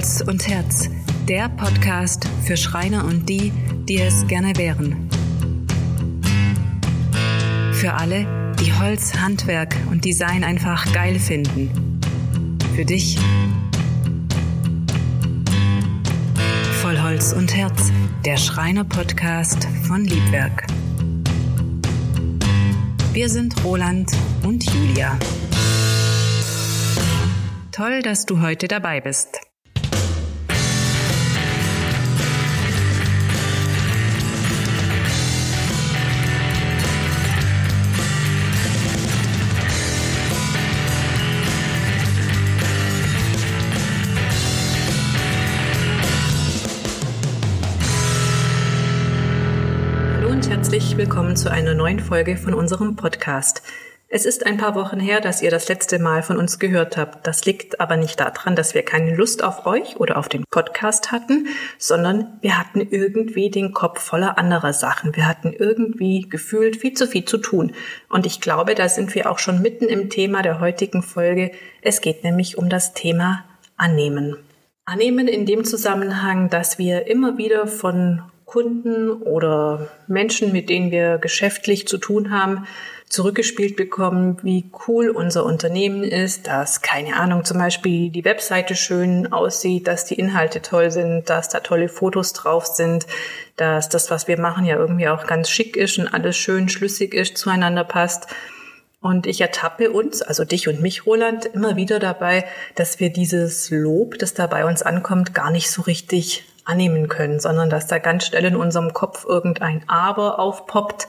Holz und Herz, der Podcast für Schreiner und die, die es gerne wären. Für alle, die Holz, Handwerk und Design einfach geil finden. Für dich. Voll Holz und Herz, der Schreiner-Podcast von Liebwerk. Wir sind Roland und Julia. Toll, dass du heute dabei bist. Herzlich willkommen zu einer neuen Folge von unserem Podcast. Es ist ein paar Wochen her, dass ihr das letzte Mal von uns gehört habt. Das liegt aber nicht daran, dass wir keine Lust auf euch oder auf den Podcast hatten, sondern wir hatten irgendwie den Kopf voller anderer Sachen. Wir hatten irgendwie gefühlt viel zu viel zu tun. Und ich glaube, da sind wir auch schon mitten im Thema der heutigen Folge. Es geht nämlich um das Thema Annehmen. Annehmen in dem Zusammenhang, dass wir immer wieder von Kunden oder Menschen, mit denen wir geschäftlich zu tun haben, zurückgespielt bekommen, wie cool unser Unternehmen ist, dass, keine Ahnung, zum Beispiel die Webseite schön aussieht, dass die Inhalte toll sind, dass da tolle Fotos drauf sind, dass das, was wir machen, ja irgendwie auch ganz schick ist und alles schön schlüssig ist, zueinander passt. Und ich ertappe uns, also dich und mich, Roland, immer wieder dabei, dass wir dieses Lob, das da bei uns ankommt, gar nicht so richtig annehmen können, sondern dass da ganz schnell in unserem Kopf irgendein Aber aufpoppt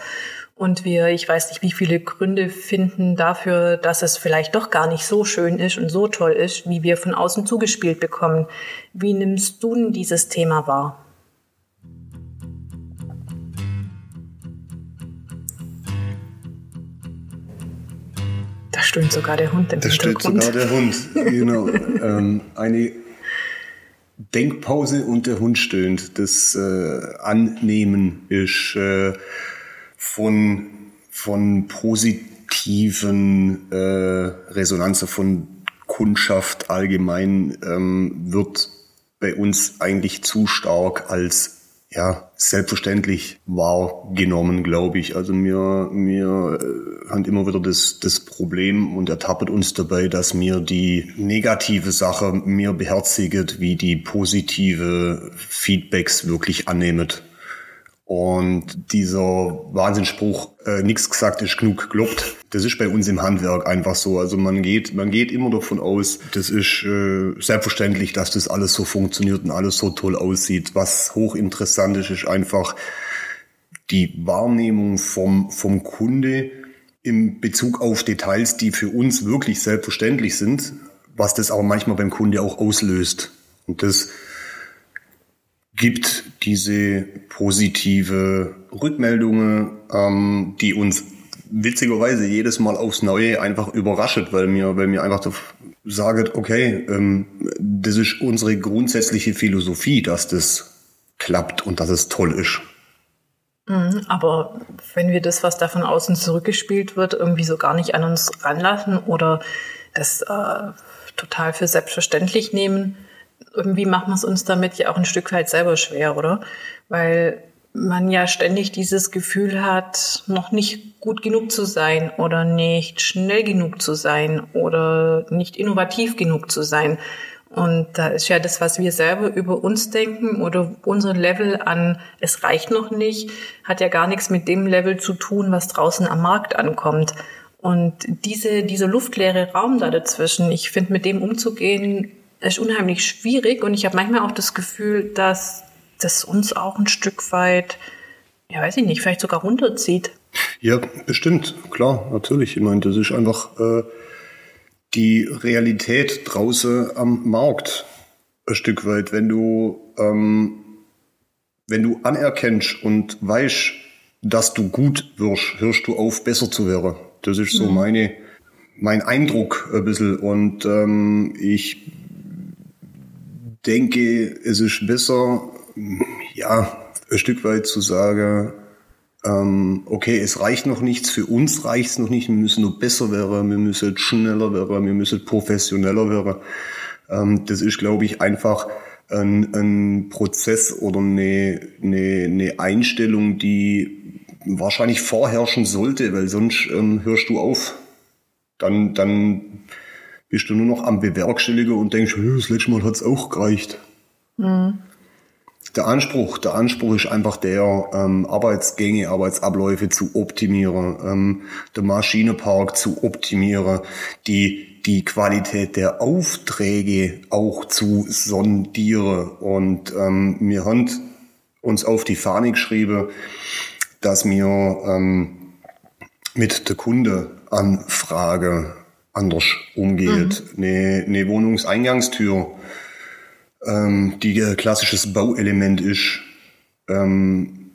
und wir, ich weiß nicht, wie viele Gründe finden dafür, dass es vielleicht doch gar nicht so schön ist und so toll ist, wie wir von außen zugespielt bekommen. Wie nimmst du denn dieses Thema wahr? Da stöhnt sogar der Hund im Da steht sogar der Hund, genau. ähm, eine Denkpause und der Hund stöhnt. Das äh, Annehmen ist äh, von, von positiven äh, Resonanzen von Kundschaft allgemein ähm, wird bei uns eigentlich zu stark als ja, selbstverständlich wahrgenommen, glaube ich. Also wir, wir äh, haben immer wieder das, das Problem und ertappet uns dabei, dass mir die negative Sache mehr beherziget, wie die positive Feedbacks wirklich annehmet. Und dieser Wahnsinnsspruch, äh, nichts gesagt ist genug gelobt, das ist bei uns im Handwerk einfach so. Also man geht, man geht immer davon aus, das ist äh, selbstverständlich, dass das alles so funktioniert und alles so toll aussieht. Was hochinteressant ist, ist einfach die Wahrnehmung vom, vom Kunde im Bezug auf Details, die für uns wirklich selbstverständlich sind, was das aber manchmal beim Kunde auch auslöst. Und das gibt diese positive Rückmeldungen, ähm, die uns witzigerweise jedes Mal aufs Neue einfach überrascht, weil mir, weil mir einfach so sagt, okay, ähm, das ist unsere grundsätzliche Philosophie, dass das klappt und dass es toll ist. Mhm, aber wenn wir das, was da von außen zurückgespielt wird, irgendwie so gar nicht an uns ranlassen oder das äh, total für selbstverständlich nehmen, irgendwie machen wir es uns damit ja auch ein Stück weit selber schwer, oder? Weil man ja ständig dieses Gefühl hat, noch nicht gut genug zu sein oder nicht schnell genug zu sein oder nicht innovativ genug zu sein. Und da ist ja das, was wir selber über uns denken oder unser Level an, es reicht noch nicht, hat ja gar nichts mit dem Level zu tun, was draußen am Markt ankommt. Und diese, dieser luftleere Raum da dazwischen, ich finde, mit dem umzugehen, ist unheimlich schwierig und ich habe manchmal auch das Gefühl, dass das uns auch ein Stück weit, ja weiß ich nicht, vielleicht sogar runterzieht. Ja, bestimmt, klar, natürlich. Ich meine, das ist einfach äh, die Realität draußen am Markt ein Stück weit. Wenn du, ähm, wenn du anerkennst und weißt, dass du gut wirst, hörst du auf, besser zu werden. Das ist so mhm. meine, mein Eindruck ein bisschen. Und ähm, ich denke, es ist besser, ja, ein Stück weit zu sagen, ähm, okay, es reicht noch nichts, für uns reicht es noch nicht, wir müssen noch besser werden, wir müssen schneller werden, wir müssen professioneller werden. Ähm, das ist, glaube ich, einfach ein, ein Prozess oder eine, eine, eine Einstellung, die wahrscheinlich vorherrschen sollte, weil sonst ähm, hörst du auf. Dann, dann bist du nur noch am Bewerkstelligen und denkst, das letzte Mal hat's auch gereicht. Mhm. Der Anspruch, der Anspruch ist einfach der, ähm, Arbeitsgänge, Arbeitsabläufe zu optimieren, ähm, der Maschinenpark zu optimieren, die die Qualität der Aufträge auch zu sondieren. Und ähm, wir haben uns auf die Fahne geschrieben, dass wir ähm, mit der Kundeanfrage anders umgeht. Mhm. Eine, eine Wohnungseingangstür ähm, die ein klassisches Bauelement ist, ähm,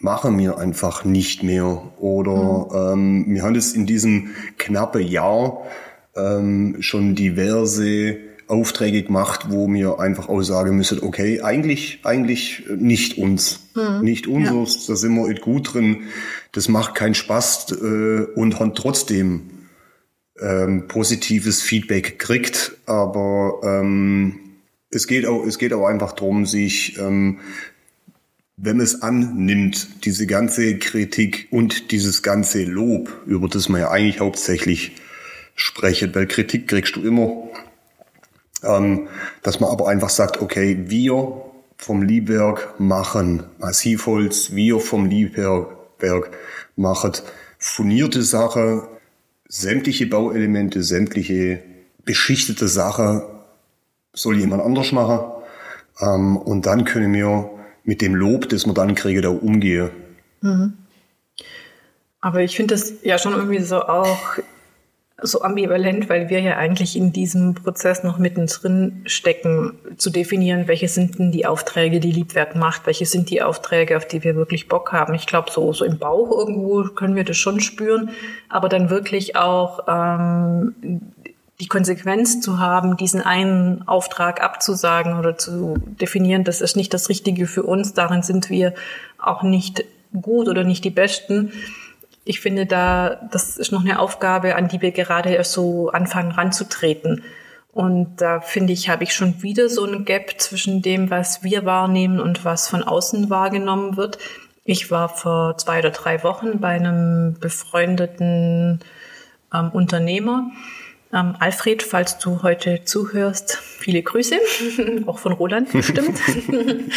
machen wir einfach nicht mehr. Oder mhm. ähm, wir haben es in diesem knappe Jahr ähm, schon diverse Aufträge gemacht, wo wir einfach auch sagen müssen, okay, eigentlich, eigentlich nicht uns. Mhm. Nicht unseres, ja. da sind wir gut drin. Das macht keinen Spaß äh, und haben trotzdem ähm, positives Feedback gekriegt. Aber ähm, es geht auch, es geht auch einfach darum, sich, ähm, wenn es annimmt, diese ganze Kritik und dieses ganze Lob, über das man ja eigentlich hauptsächlich sprechen, weil Kritik kriegst du immer, ähm, dass man aber einfach sagt, okay, wir vom Liebwerk machen Massivholz, wir vom Liebwerk machen furnierte Sache, sämtliche Bauelemente, sämtliche beschichtete Sache soll jemand anders machen. Ähm, und dann können wir mit dem Lob, das wir dann kriegen, da umgehen. Mhm. Aber ich finde das ja schon irgendwie so auch so ambivalent, weil wir ja eigentlich in diesem Prozess noch mittendrin stecken, zu definieren, welche sind denn die Aufträge, die Liebwerk macht, welche sind die Aufträge, auf die wir wirklich Bock haben. Ich glaube, so, so im Bauch irgendwo können wir das schon spüren, aber dann wirklich auch ähm, die Konsequenz zu haben, diesen einen Auftrag abzusagen oder zu definieren, das ist nicht das Richtige für uns, darin sind wir auch nicht gut oder nicht die Besten. Ich finde da, das ist noch eine Aufgabe, an die wir gerade erst so anfangen ranzutreten. Und da finde ich, habe ich schon wieder so ein Gap zwischen dem, was wir wahrnehmen und was von außen wahrgenommen wird. Ich war vor zwei oder drei Wochen bei einem befreundeten ähm, Unternehmer, ähm, Alfred, falls du heute zuhörst, viele Grüße, auch von Roland bestimmt.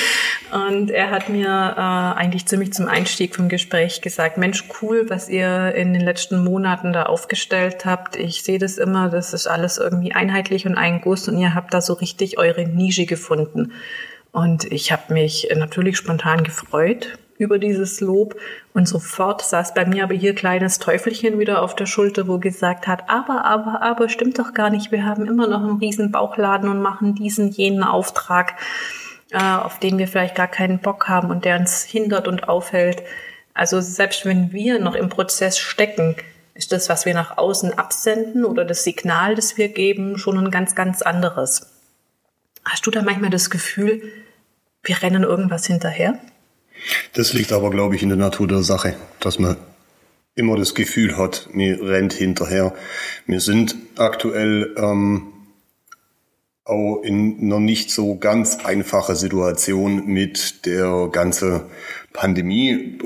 und er hat mir äh, eigentlich ziemlich zum Einstieg vom Gespräch gesagt, Mensch, cool, was ihr in den letzten Monaten da aufgestellt habt. Ich sehe das immer, das ist alles irgendwie einheitlich und ein Guss und ihr habt da so richtig eure Nische gefunden. Und ich habe mich natürlich spontan gefreut über dieses Lob. Und sofort saß bei mir aber hier kleines Teufelchen wieder auf der Schulter, wo gesagt hat, aber, aber, aber, stimmt doch gar nicht. Wir haben immer noch einen riesen Bauchladen und machen diesen, jenen Auftrag, auf den wir vielleicht gar keinen Bock haben und der uns hindert und aufhält. Also selbst wenn wir noch im Prozess stecken, ist das, was wir nach außen absenden oder das Signal, das wir geben, schon ein ganz, ganz anderes. Hast du da manchmal das Gefühl, wir rennen irgendwas hinterher? Das liegt aber, glaube ich, in der Natur der Sache, dass man immer das Gefühl hat, mir rennt hinterher. Wir sind aktuell ähm, auch in einer nicht so ganz einfachen Situation mit der ganzen Pandemie.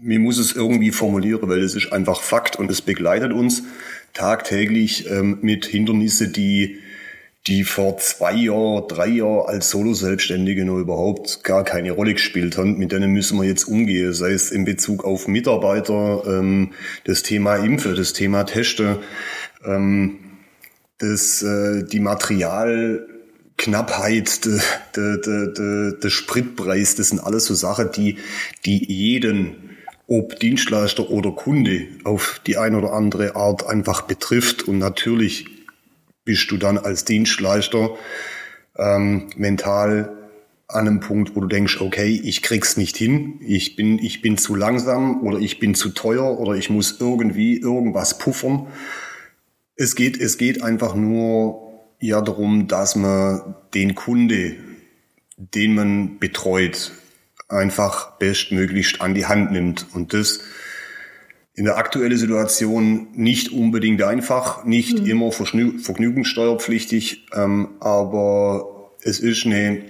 Mir muss es irgendwie formulieren, weil es ist einfach Fakt und es begleitet uns tagtäglich ähm, mit Hindernissen, die die vor zwei Jahren, drei Jahren als Solo-Selbstständige noch überhaupt gar keine Rolle gespielt haben. Mit denen müssen wir jetzt umgehen, sei es in Bezug auf Mitarbeiter, ähm, das Thema Impfe, das Thema Teste, ähm, das, äh, die Materialknappheit, der de, de, de, de Spritpreis, das sind alles so Sachen, die, die jeden ob Dienstleister oder Kunde auf die eine oder andere Art einfach betrifft. Und natürlich bist du dann als Dienstleister ähm, mental an einem Punkt, wo du denkst, okay, ich krieg's nicht hin, ich bin, ich bin zu langsam oder ich bin zu teuer oder ich muss irgendwie irgendwas puffern. Es geht, es geht einfach nur ja darum, dass man den Kunde, den man betreut, einfach bestmöglichst an die Hand nimmt. Und das in der aktuellen Situation nicht unbedingt einfach, nicht mhm. immer vergnügungssteuerpflichtig, ähm, aber es ist eine,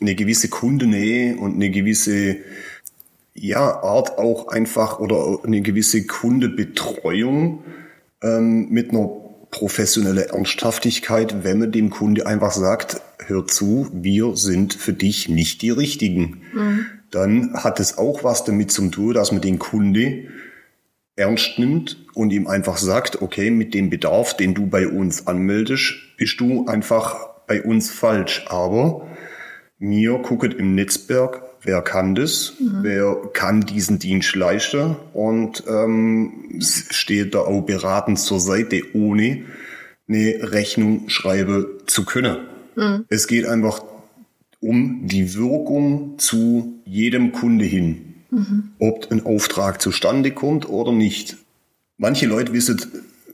eine gewisse Kundennähe und eine gewisse ja, Art auch einfach oder eine gewisse Kundebetreuung ähm, mit einer professionellen Ernsthaftigkeit, wenn man dem Kunde einfach sagt, hör zu, wir sind für dich nicht die Richtigen. Mhm. Dann hat es auch was damit zu tun, dass man den Kunde ernst nimmt und ihm einfach sagt, okay, mit dem Bedarf, den du bei uns anmeldest, bist du einfach bei uns falsch. Aber mir gucket im Netzwerk, wer kann das, mhm. wer kann diesen Dienst leisten und ähm, steht da auch beratend zur Seite, ohne eine Rechnung schreiben zu können. Mhm. Es geht einfach um die Wirkung zu jedem Kunde hin mhm. ob ein Auftrag zustande kommt oder nicht. Manche Leute wissen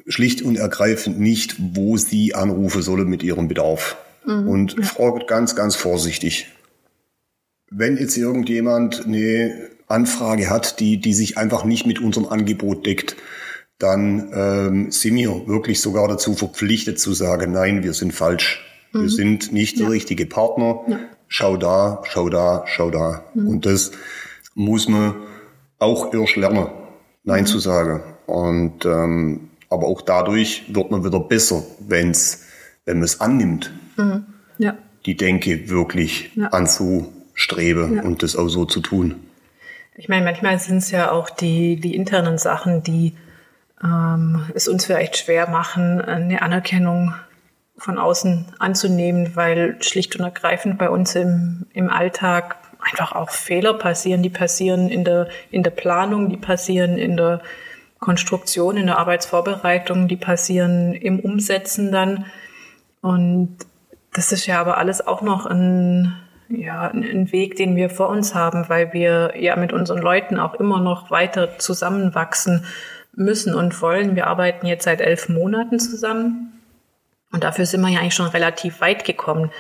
schlicht und ergreifend nicht, wo sie anrufen sollen mit ihrem Bedarf. Mhm. Und ja. fragt ganz, ganz vorsichtig. Wenn jetzt irgendjemand eine Anfrage hat, die, die sich einfach nicht mit unserem Angebot deckt, dann ähm, sind wir wirklich sogar dazu verpflichtet zu sagen, nein, wir sind falsch. Mhm. Wir sind nicht ja. der richtige Partner. Ja. Schau da, schau da, schau da. Mhm. Und das muss man auch erst lernen, Nein mhm. zu sagen. Und ähm, aber auch dadurch wird man wieder besser, wenn's, wenn man es annimmt. Mhm. Ja. Die Denke wirklich ja. Anzustreben ja. und das auch so zu tun. Ich meine, manchmal sind es ja auch die, die internen Sachen, die ähm, es uns vielleicht schwer machen, eine Anerkennung von außen anzunehmen, weil schlicht und ergreifend bei uns im, im Alltag einfach auch Fehler passieren, die passieren in der, in der Planung, die passieren in der Konstruktion, in der Arbeitsvorbereitung, die passieren im Umsetzen dann. Und das ist ja aber alles auch noch ein, ja, ein Weg, den wir vor uns haben, weil wir ja mit unseren Leuten auch immer noch weiter zusammenwachsen müssen und wollen. Wir arbeiten jetzt seit elf Monaten zusammen. Und dafür sind wir ja eigentlich schon relativ weit gekommen.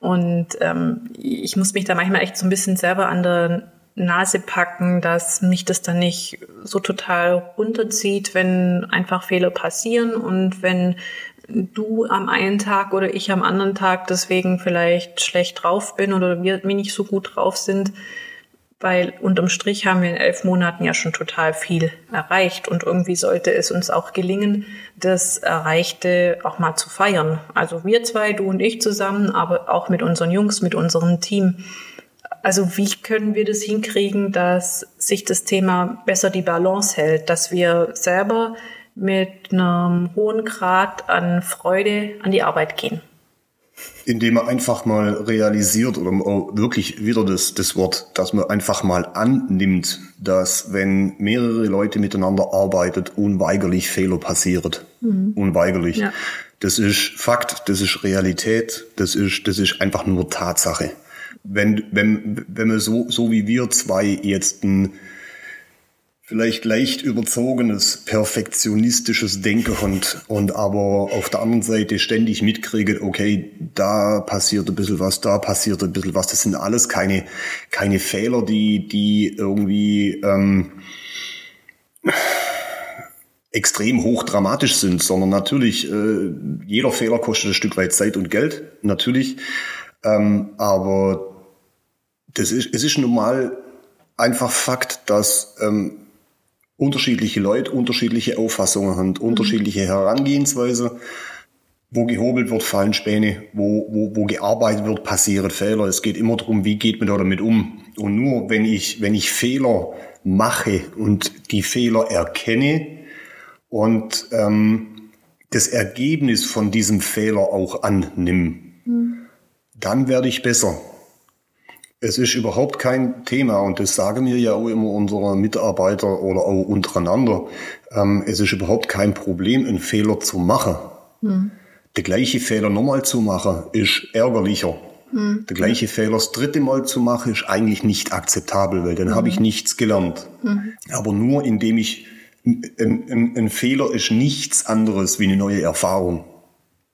Und ähm, ich muss mich da manchmal echt so ein bisschen selber an der Nase packen, dass mich das dann nicht so total runterzieht, wenn einfach Fehler passieren und wenn du am einen Tag oder ich am anderen Tag deswegen vielleicht schlecht drauf bin oder wir, nicht so gut drauf sind, weil unterm Strich haben wir in elf Monaten ja schon total viel erreicht und irgendwie sollte es uns auch gelingen, das Erreichte auch mal zu feiern. Also wir zwei, du und ich zusammen, aber auch mit unseren Jungs, mit unserem Team. Also wie können wir das hinkriegen, dass sich das Thema besser die Balance hält, dass wir selber mit einem hohen Grad an Freude an die Arbeit gehen? indem man einfach mal realisiert oder wirklich wieder das, das Wort, dass man einfach mal annimmt, dass wenn mehrere Leute miteinander arbeitet, unweigerlich Fehler passiert. Mhm. Unweigerlich. Ja. Das ist Fakt, das ist Realität, das ist, das ist einfach nur Tatsache. Wenn, wenn, wenn man so, so wie wir zwei jetzt ein, vielleicht leicht überzogenes, perfektionistisches Denken und, und aber auf der anderen Seite ständig mitkriege, okay, da passiert ein bisschen was, da passiert ein bisschen was. Das sind alles keine, keine Fehler, die, die irgendwie ähm, extrem hoch dramatisch sind, sondern natürlich, äh, jeder Fehler kostet ein Stück weit Zeit und Geld, natürlich. Ähm, aber das ist, es ist nun mal einfach Fakt, dass ähm, unterschiedliche Leute unterschiedliche Auffassungen haben, mhm. unterschiedliche Herangehensweise. Wo gehobelt wird, fallen Späne. Wo, wo, wo gearbeitet wird, passieren Fehler. Es geht immer darum, wie geht man da damit um. Und nur wenn ich, wenn ich Fehler mache und die Fehler erkenne und ähm, das Ergebnis von diesem Fehler auch annehme, mhm. dann werde ich besser. Es ist überhaupt kein Thema und das sagen mir ja auch immer unsere Mitarbeiter oder auch untereinander. Ähm, es ist überhaupt kein Problem, einen Fehler zu machen. Mhm. Der gleiche Fehler nochmal zu machen, ist ärgerlicher. Mhm. Der gleiche Fehler das dritte Mal zu machen, ist eigentlich nicht akzeptabel, weil dann habe ich nichts gelernt. Mhm. Aber nur indem ich, ein, ein, ein Fehler ist nichts anderes wie eine neue Erfahrung.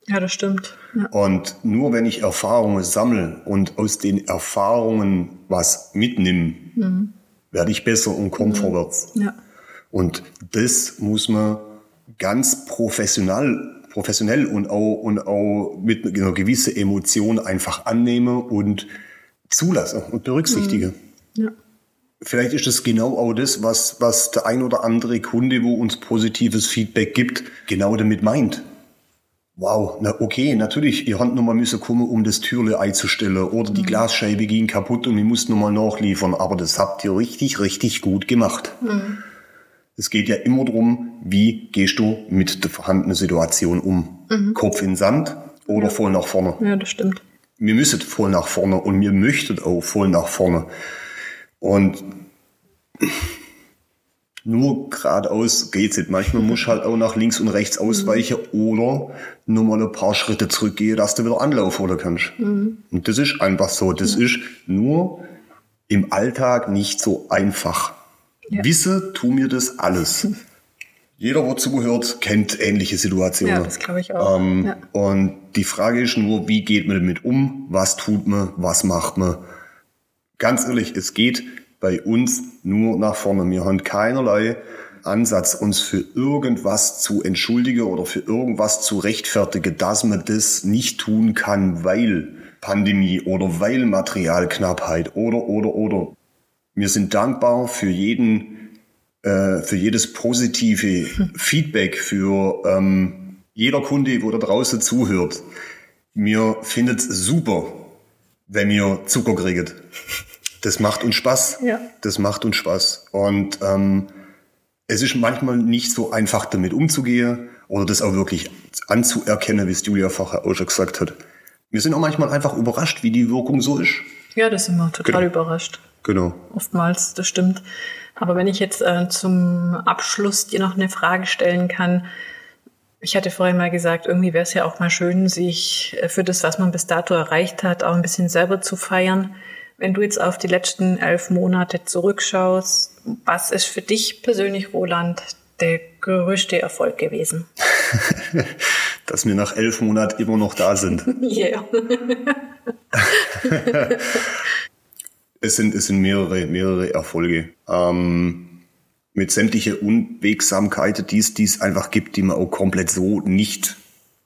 Ja, das stimmt. Ja. Und nur wenn ich Erfahrungen sammle und aus den Erfahrungen was mitnehme, mhm. werde ich besser und komme mhm. vorwärts. Ja. Und das muss man ganz professionell, professionell und auch, und auch mit einer gewissen Emotion einfach annehmen und zulassen und berücksichtigen. Mhm. Ja. Vielleicht ist das genau auch das, was, was der ein oder andere Kunde, wo uns positives Feedback gibt, genau damit meint. Wow, na okay, natürlich, ihr habt nochmal müssen kommen, um das Türle einzustellen oder die mhm. Glasscheibe ging kaputt und ich muss nochmal nachliefern, aber das habt ihr richtig, richtig gut gemacht. Mhm. Es geht ja immer darum, wie gehst du mit der vorhandenen Situation um? Mhm. Kopf in Sand oder ja. voll nach vorne? Ja, das stimmt. Wir müssen voll nach vorne und wir möchten auch voll nach vorne. Und nur geradeaus geht's nicht. Manchmal muss halt auch nach links und rechts ausweichen mhm. oder nur mal ein paar Schritte zurückgehen, dass du wieder Anlauf holen kannst. Mhm. Und das ist einfach so. Das mhm. ist nur im Alltag nicht so einfach. Ja. Wisse, tu mir das alles. Jeder, der zuhört, kennt ähnliche Situationen. Ja, das glaube ich auch. Ähm, ja. Und die Frage ist nur, wie geht man damit um? Was tut man? Was macht man? Ganz ehrlich, es geht bei uns nur nach vorne. Wir haben keinerlei Ansatz, uns für irgendwas zu entschuldigen oder für irgendwas zu rechtfertigen, dass man das nicht tun kann, weil Pandemie oder weil Materialknappheit oder, oder, oder. Wir sind dankbar für jeden, äh, für jedes positive Feedback, für ähm, jeder Kunde, wo da draußen zuhört. Mir findet es super, wenn mir Zucker kriegt das macht uns Spaß. Ja. Das macht uns Spaß. Und ähm, es ist manchmal nicht so einfach, damit umzugehen oder das auch wirklich anzuerkennen, wie es Julia vorher auch schon gesagt hat. Wir sind auch manchmal einfach überrascht, wie die Wirkung so ist. Ja, das sind wir total genau. überrascht. Genau. Oftmals, das stimmt. Aber wenn ich jetzt äh, zum Abschluss dir noch eine Frage stellen kann, ich hatte vorhin mal gesagt, irgendwie wäre es ja auch mal schön, sich äh, für das, was man bis dato erreicht hat, auch ein bisschen selber zu feiern. Wenn du jetzt auf die letzten elf Monate zurückschaust, was ist für dich persönlich, Roland, der größte Erfolg gewesen? Dass wir nach elf Monaten immer noch da sind. Ja. es, sind, es sind mehrere, mehrere Erfolge. Ähm, mit sämtliche Unwegsamkeiten, die es, die es einfach gibt, die man auch komplett so nicht,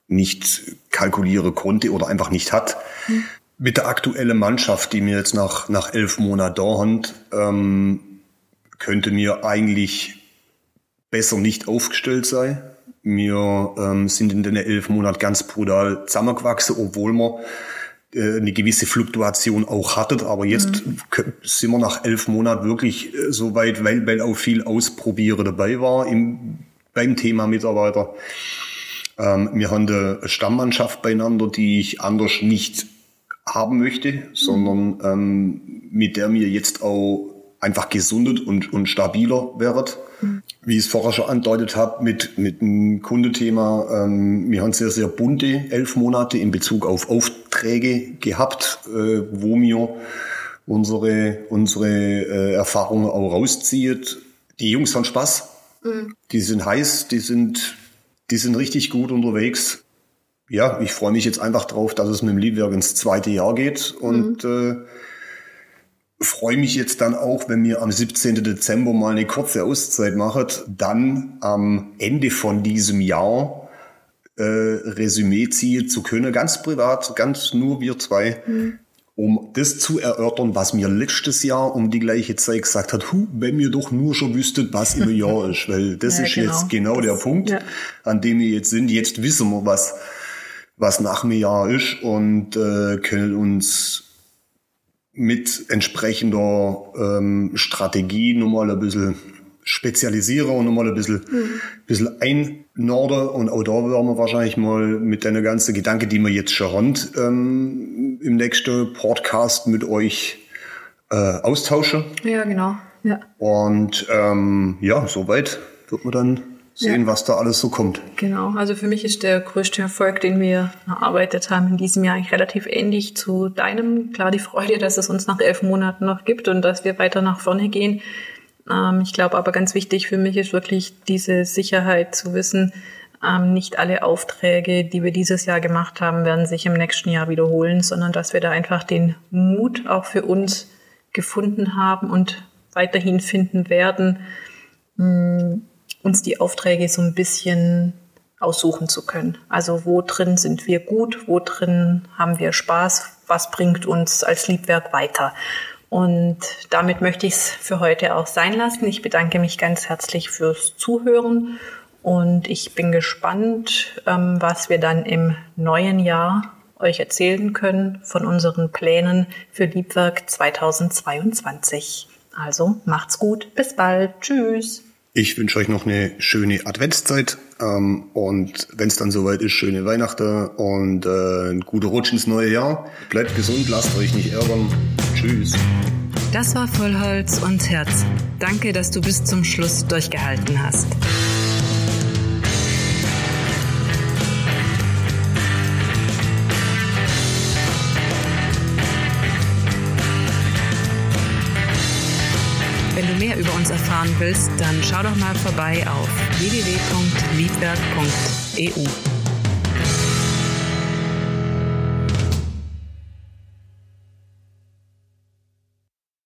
nicht kalkulieren konnte oder einfach nicht hat. Hm mit der aktuellen Mannschaft, die mir jetzt nach, nach elf Monaten da hat, ähm, könnte mir eigentlich besser nicht aufgestellt sein. Wir ähm, sind in den elf Monaten ganz brutal zusammengewachsen, obwohl wir äh, eine gewisse Fluktuation auch hatten. Aber jetzt mhm. sind wir nach elf Monaten wirklich äh, so weit, weil, weil auch viel Ausprobieren dabei war im, beim Thema Mitarbeiter. Ähm, wir haben eine Stammmannschaft beieinander, die ich anders nicht haben möchte, sondern ähm, mit der mir jetzt auch einfach gesundet und, und stabiler wird. Mhm. Wie ich es vorher schon andeutet habe, mit, mit dem Kundethema, ähm, wir haben sehr, sehr bunte elf Monate in Bezug auf Aufträge gehabt, äh, wo mir unsere, unsere äh, Erfahrungen auch rauszieht. Die Jungs haben Spaß, mhm. die sind heiß, die sind, die sind richtig gut unterwegs ja, ich freue mich jetzt einfach drauf, dass es mit dem Liedwerk ins zweite Jahr geht und mhm. äh, freue mich jetzt dann auch, wenn wir am 17. Dezember mal eine kurze Auszeit machen, dann am Ende von diesem Jahr äh, Resümee ziehen zu können, ganz privat, ganz nur wir zwei. Mhm. Um das zu erörtern, was mir letztes Jahr um die gleiche Zeit gesagt hat, hu, wenn mir doch nur schon wüsstet, was im Jahr ist, weil das ja, ist genau. jetzt genau das, der Punkt, ja. an dem wir jetzt sind. Jetzt wissen wir, was, was nach dem Jahr ist und äh, können uns mit entsprechender ähm, Strategie nochmal ein bisschen spezialisieren und nochmal ein bisschen, mhm. bisschen einnorden. Und auch da werden wir wahrscheinlich mal mit deiner ganzen Gedanke, die wir jetzt schon haben, ähm, im nächsten Podcast mit euch äh, austauschen. Ja, genau. Ja. Und ähm, ja, soweit wird man dann sehen, ja. was da alles so kommt. Genau, also für mich ist der größte Erfolg, den wir erarbeitet haben in diesem Jahr eigentlich relativ ähnlich zu deinem. Klar, die Freude, dass es uns nach elf Monaten noch gibt und dass wir weiter nach vorne gehen. Ähm, ich glaube aber ganz wichtig für mich ist wirklich diese Sicherheit zu wissen, ähm, nicht alle Aufträge, die wir dieses Jahr gemacht haben, werden sich im nächsten Jahr wiederholen, sondern dass wir da einfach den Mut auch für uns gefunden haben und weiterhin finden werden, hm, uns die Aufträge so ein bisschen aussuchen zu können. Also wo drin sind wir gut, wo drin haben wir Spaß, was bringt uns als Liebwerk weiter. Und damit möchte ich es für heute auch sein lassen. Ich bedanke mich ganz herzlich fürs Zuhören und ich bin gespannt, ähm, was wir dann im neuen Jahr euch erzählen können von unseren Plänen für Liebwerk 2022. Also macht's gut, bis bald, tschüss. Ich wünsche euch noch eine schöne Adventszeit ähm, und wenn es dann soweit ist, schöne Weihnachten und äh, ein guter Rutsch ins neue Jahr. Bleibt gesund, lasst euch nicht ärgern. Tschüss. Das war Vollholz und Herz. Danke, dass du bis zum Schluss durchgehalten hast. Uns erfahren willst, dann schau doch mal vorbei auf www.liedwerk.eu.